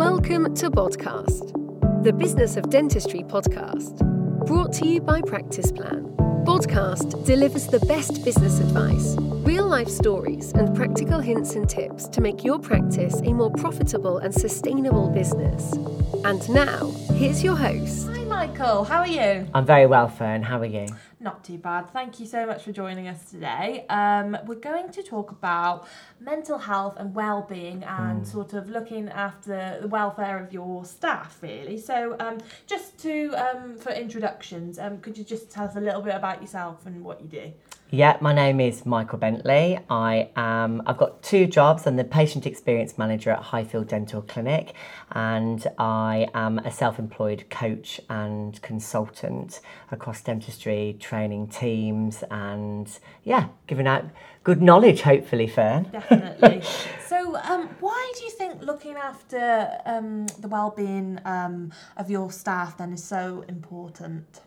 Welcome to Podcast, the Business of Dentistry podcast, brought to you by Practice Plan. Podcast delivers the best business advice, real life stories, and practical hints and tips to make your practice a more profitable and sustainable business. And now, here's your host. Michael. How are you? I'm very well, Fern. How are you? Not too bad. Thank you so much for joining us today. Um, we're going to talk about mental health and well-being and sort of looking after the welfare of your staff, really. So, um, just to um, for introductions, um, could you just tell us a little bit about yourself and what you do? Yeah, my name is Michael Bentley. I am. I've got two jobs. I'm the patient experience manager at Highfield Dental Clinic, and I am a self-employed coach and consultant across dentistry, training teams, and yeah, giving out good knowledge. Hopefully, Fern. Definitely. so, um, why do you think looking after um, the well-being um, of your staff then is so important?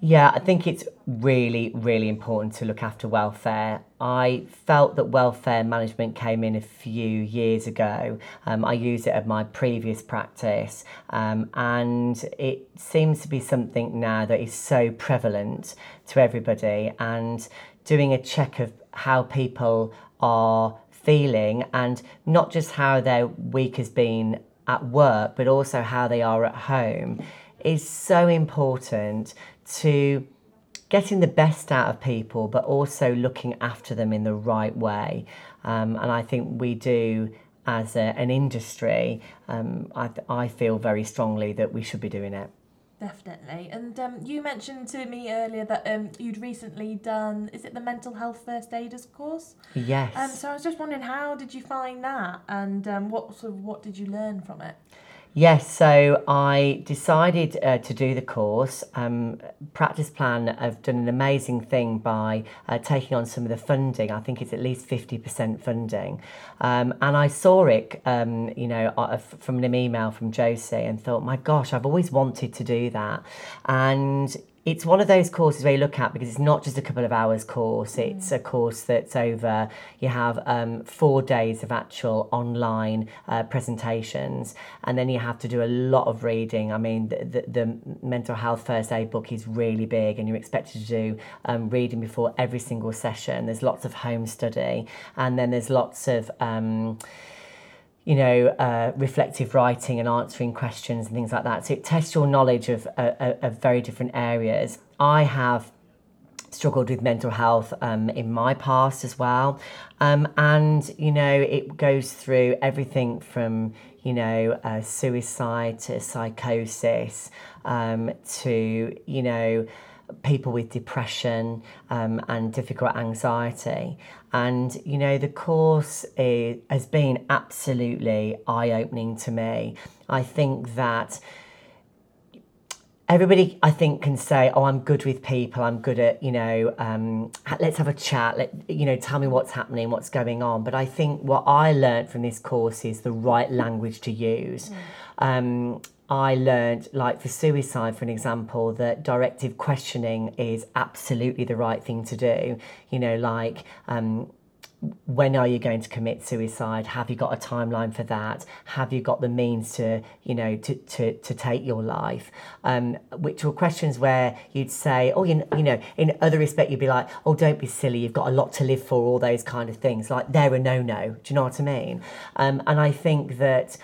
Yeah, I think it's really, really important to look after welfare. I felt that welfare management came in a few years ago. Um, I used it at my previous practice, um, and it seems to be something now that is so prevalent to everybody. And doing a check of how people are feeling, and not just how their week has been at work, but also how they are at home, is so important to getting the best out of people, but also looking after them in the right way. Um, and I think we do as a, an industry. Um, I, I feel very strongly that we should be doing it. Definitely. And um, you mentioned to me earlier that um, you'd recently done, is it the mental health first aiders course? Yes. Um, so I was just wondering, how did you find that, and um, what sort of what did you learn from it? Yes, so I decided uh, to do the course. Um, Practice Plan have done an amazing thing by uh, taking on some of the funding. I think it's at least 50% funding. Um, and I saw it, um, you know, from an email from Josie and thought, my gosh, I've always wanted to do that. And it's one of those courses where you look at because it's not just a couple of hours course it's a course that's over you have um, four days of actual online uh, presentations and then you have to do a lot of reading. I mean the, the, the mental health first aid book is really big and you're expected to do um, reading before every single session. There's lots of home study and then there's lots of um, you know, uh, reflective writing and answering questions and things like that. So it tests your knowledge of, uh, uh, of very different areas. I have struggled with mental health um, in my past as well. Um, and, you know, it goes through everything from, you know, uh, suicide to psychosis um, to, you know, people with depression um, and difficult anxiety. And, you know, the course is, has been absolutely eye opening to me. I think that everybody i think can say oh i'm good with people. I'm good at you know um, let's have a chat. Let you know tell me what's happening what's going on. But i think what i learned from this course is the right language to use. Um, i learned like for suicide for an example that directive questioning is absolutely the right thing to do. You know like um, when are you going to commit suicide? Have you got a timeline for that? Have you got the means to you know to to, to take your life? Um, which were questions where you'd say oh you, you know in other respect you'd be like oh don't be silly you've got a lot to live for all those kind of things. Like they're a no-no. Do you know what i mean? Um, and i think that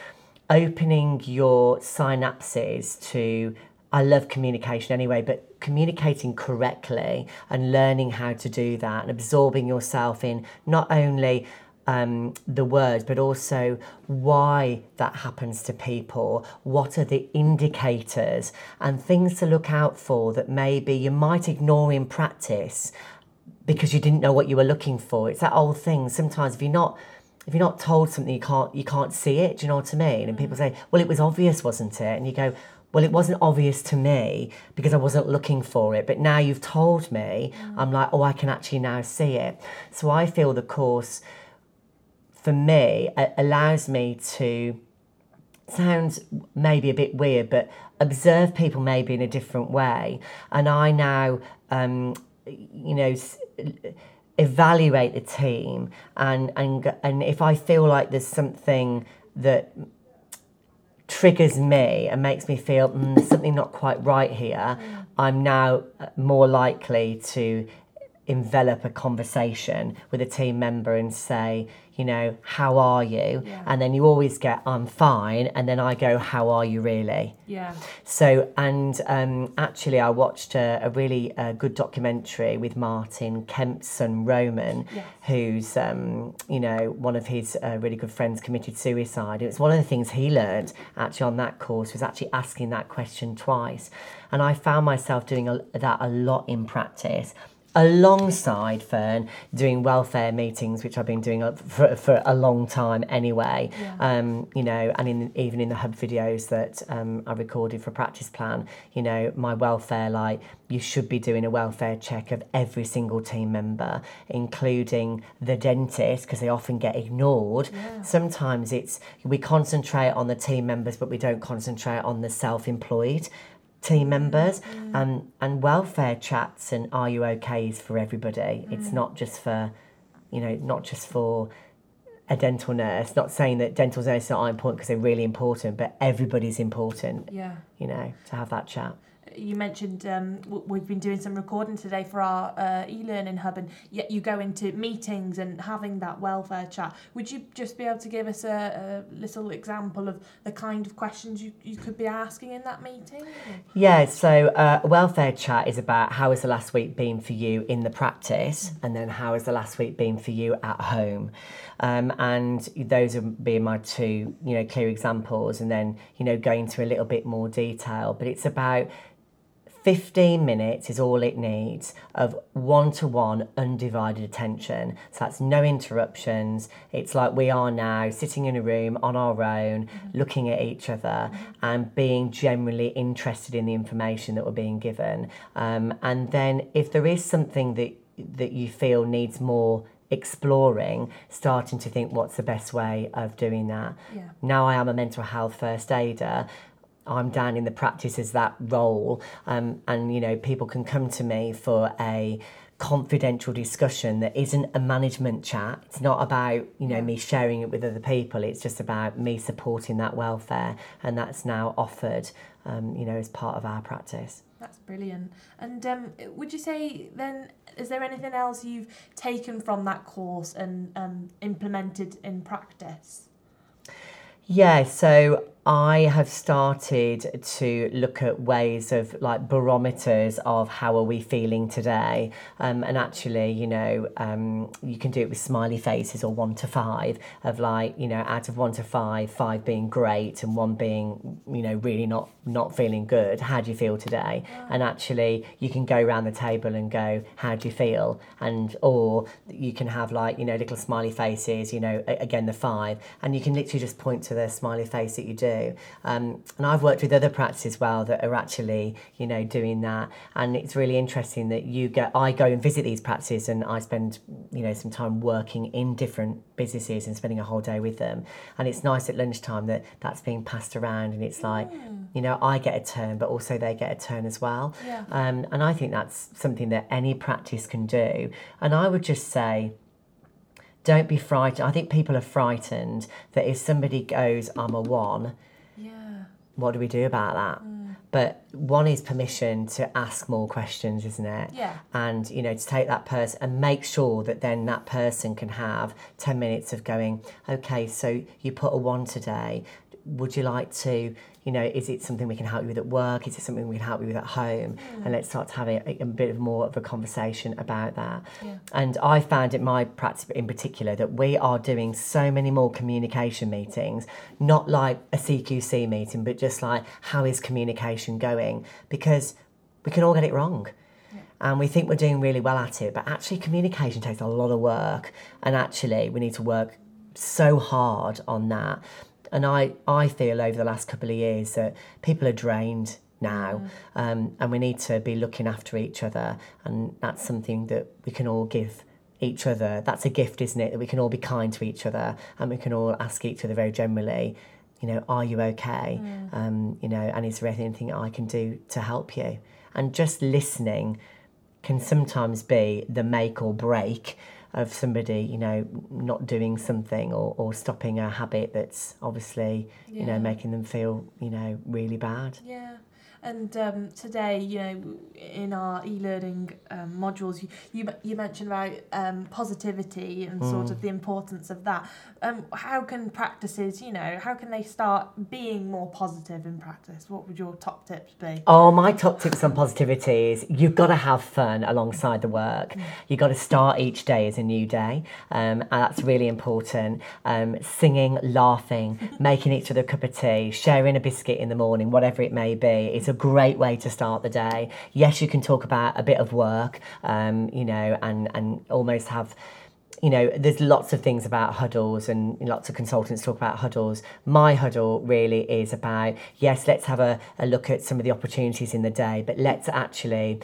opening your synapses to I love communication anyway, but communicating correctly and learning how to do that and absorbing yourself in not only um, the words, but also why that happens to people. What are the indicators and things to look out for that maybe you might ignore in practice because you didn't know what you were looking for. It's that old thing. Sometimes if you're not if you're not told something, you can't you can't see it. Do you know what I mean? And people say, "Well, it was obvious, wasn't it?" And you go, "Well, it wasn't obvious to me because I wasn't looking for it. But now you've told me, I'm like, oh, I can actually now see it." So I feel the course, for me, allows me to sounds maybe a bit weird, but observe people maybe in a different way. And I now, um, you know, s- evaluate the team, and and and if I feel like there's something that triggers me and makes me feel mm, something not quite right here, I'm now uh, more likely to envelop a conversation with a team member and say, you know, how are you? Yeah. And then you always get, I'm fine. And then I go, how are you really? Yeah. So, and um, actually, I watched a, a really uh, good documentary with Martin Kemp's son Roman, Yes. who's, um, you know, one of his uh, really good friends committed suicide. It was one of the things he learned actually on that course was actually asking that question twice. And I found myself doing a, that a lot in practice. Alongside Fern doing welfare meetings, which I've been doing for, for a long time anyway, Yeah. um, you know, and in, even in the hub videos that um, I recorded for practice plan, you know, my welfare, like you should be doing a welfare check of every single team member, including the dentist, because they often get ignored. Yeah. Sometimes it's we concentrate on the team members, but we don't concentrate on the self-employed team members mm. and and welfare chats and are you okay is for everybody. It's mm. not just for you know not just for a dental nurse. Not saying that dental nurses aren't important because they're really important but everybody's important Yeah. you know to have that chat You mentioned um, we've been doing some recording today for our uh, e-learning hub, and yet you go into meetings and having that welfare chat. Would you just be able to give us a, a little example of the kind of questions you, you could be asking in that meeting? Yeah, so uh, welfare chat is about how has the last week been for you in the practice, and then how has the last week been for you at home, um, and those are being my two, you know, clear examples, and then you know go into a little bit more detail. But it's about 15 minutes is all it needs of one to one undivided attention. So that's no interruptions. It's like we are now sitting in a room on our own, looking at each other and being generally interested in the information that we're being given. Um, and then if there is something that, that you feel needs more exploring, starting to think what's the best way of doing that. Yeah. Now I am a mental health first aider. I'm down in the practice as that role, um, and you know people can come to me for a confidential discussion that isn't a management chat. It's not about you know me sharing it with other people. It's just about me supporting that welfare, and that's now offered, um, you know, as part of our practice. That's brilliant. And um, would you say then, is there anything else you've taken from that course and um, implemented in practice? Yeah, so I have started to look at ways of like barometers of how are we feeling today. Um, and actually, you know, um, you can do it with smiley faces or one to five of like, you know, out of one to five, five being great and one being, you know, really not not feeling good. How do you feel today? And actually, you can go around the table and go, how do you feel? And or you can have like, you know, little smiley faces, you know, again the five, and you can literally just point to the smiley face that you do. Um, and I've worked with other practices as well that are actually, you know, doing that. And it's really interesting that you get, I go and visit these practices and I spend, you know, some time working in different businesses and spending a whole day with them. And it's nice at lunchtime that that's being passed around and it's like, you know, I get a turn, but also they get a turn as well. Yeah. Um, and I think that's something that any practice can do. And I would just say, don't be frightened. I think people are frightened that if somebody goes, I'm a one, Yeah. what do we do about that? Mm. But one is permission to ask more questions, isn't it? Yeah. And, you know, to take that person and make sure that then that person can have 10 minutes of going, okay, so you put a one today. Would you like to, you know, is it something we can help you with at work? Is it something we can help you with at home? Mm. And let's start to have a, a bit of more of a conversation about that. Yeah. And I found in my practice in particular that we are doing so many more communication meetings, not like a CQC meeting, but just like how is communication going? Because we can all get it wrong. And we think we're doing really well at it, but actually, communication takes a lot of work. And actually, we need to work so hard on that. And I, I feel over the last couple of years that people are drained now, um, and we need to be looking after each other. And that's something that we can all give each other. That's a gift, isn't it? That we can all be kind to each other, and we can all ask each other very generally, you know, are you okay? Um, you know, and is there anything I can do to help you? And just listening can sometimes be the make or break of somebody, you know, not doing something or, or stopping a habit that's obviously, you know, making them feel, you know, really bad. Yeah. And um, today, you know, in our e-learning um, modules, you, you you mentioned about um, positivity and sort Mm. of the importance of that. Um, how can practices, you know, how can they start being more positive in practice? What would your top tips be? Oh, my top tips on positivity is you've got to have fun alongside the work. You've got to start each day as a new day, um, and that's really important. Um, singing, laughing, making each other a cup of tea, sharing a biscuit in the morning, whatever it may be, is a great way to start the day. Yes, you can talk about a bit of work, um, you know, and and almost have you know, there's lots of things about huddles and lots of consultants talk about huddles. My huddle really is about, yes, let's have a, a look at some of the opportunities in the day, but let's actually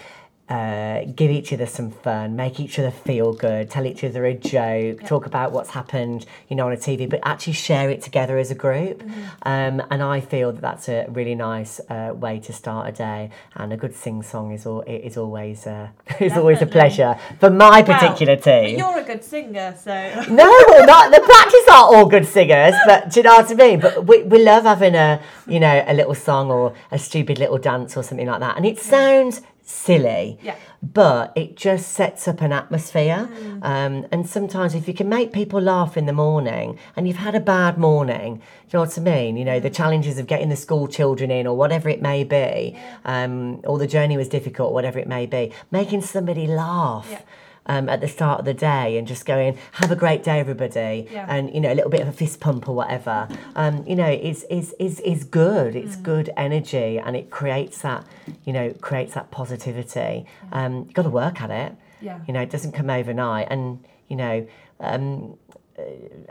uh, give each other some fun, make each other feel good, tell each other a joke, talk about what's happened, you know, on a TV, but actually share it together as a group. Um, and I feel that that's a really nice uh, way to start a day. And a good sing song is al- is always uh, is always a pleasure for my particular but team. You're a good singer, so No, not the practice aren't all good singers, but do you know what I mean? But we, we love having a you know a little song or a stupid little dance or something like that, and it sounds silly, Yeah. but it just sets up an atmosphere. Um, and sometimes if you can make people laugh in the morning, and you've had a bad morning, do you know what I mean? You know the challenges of getting the school children in or whatever it may be, um, or the journey was difficult, whatever it may be, making somebody laugh Yeah. Um, at the start of the day and just going, have a great day, everybody, Yeah. and you know, a little bit of a fist pump or whatever. Um, you know, is is is is good. It's Mm. good energy, and it creates that, you know, creates that positivity. Um, you got to work at it. Yeah. You know, it doesn't come overnight, and you know. Um,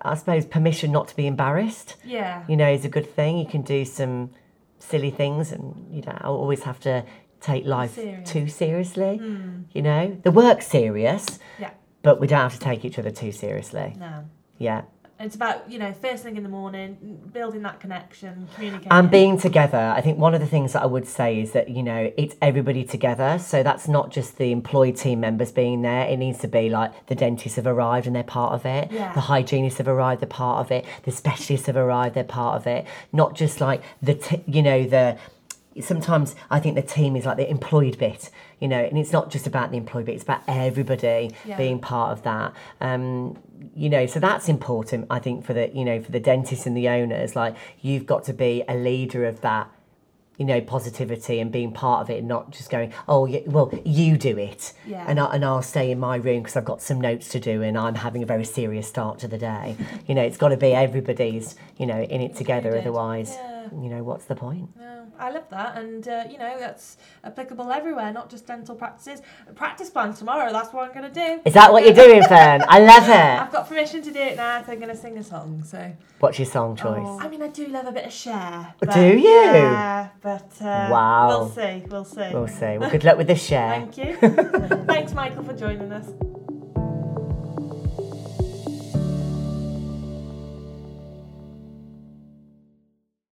I suppose permission not to be embarrassed, yeah. you know, is a good thing. You can do some silly things, and you don't always have to take life Serious. too seriously. Hmm. You know, the work's serious, Yeah. but we don't have to take each other too seriously. No. Yeah. It's about, you know, first thing in the morning, building that connection, communicating. And being together, I think one of the things that I would say is that, you know, it's everybody together. So that's not just the employed team members being there. It needs to be like the dentists have arrived and they're part of it. Yeah. The hygienists have arrived, they're part of it. The specialists have arrived, they're part of it. Not just like the, t- you know, the, sometimes I think the team is like the employed bit, you know, and it's not just about the employed bit, it's about everybody Yeah. being part of that. Um, you know, so that's important, I think, for the, you know, for the dentists and the owners. Like, you've got to be a leader of that, you know, positivity and being part of it, and not just going, oh, yeah, well, you do it, Yeah. and, I, and I'll stay in my room because I've got some notes to do and I'm having a very serious start to the day. you know, it's got to be everybody's, you know, in it together. Otherwise, Yeah. You know, what's the point? No, I love that, and uh, you know that's applicable everywhere, not just dental practices. Practice plans tomorrow. That's what I'm gonna do. Is that what you're doing, Fern? I love it. I've got permission to do it now, so I'm gonna sing a song. So. What's your song choice? I mean, I do love a bit of Cher. Do you? Yeah, but uh, Wow. We'll see. We'll see. We'll see. Well, good luck with the Cher. Thank you. Thanks, Michael, for joining us.